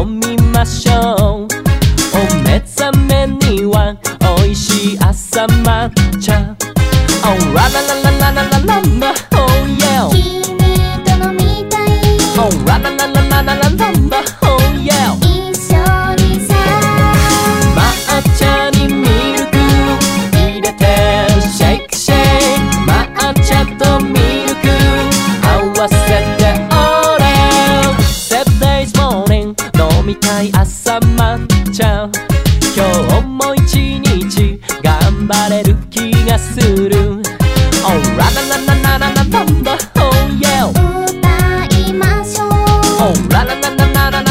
飲みましょうお目覚めにはおいしい朝抹茶 Oh らららららららら la みたい朝抹茶今日も一日頑張れるきがする Oh ラララララララ Oh yeah 歌いましょう Oh ラララララララ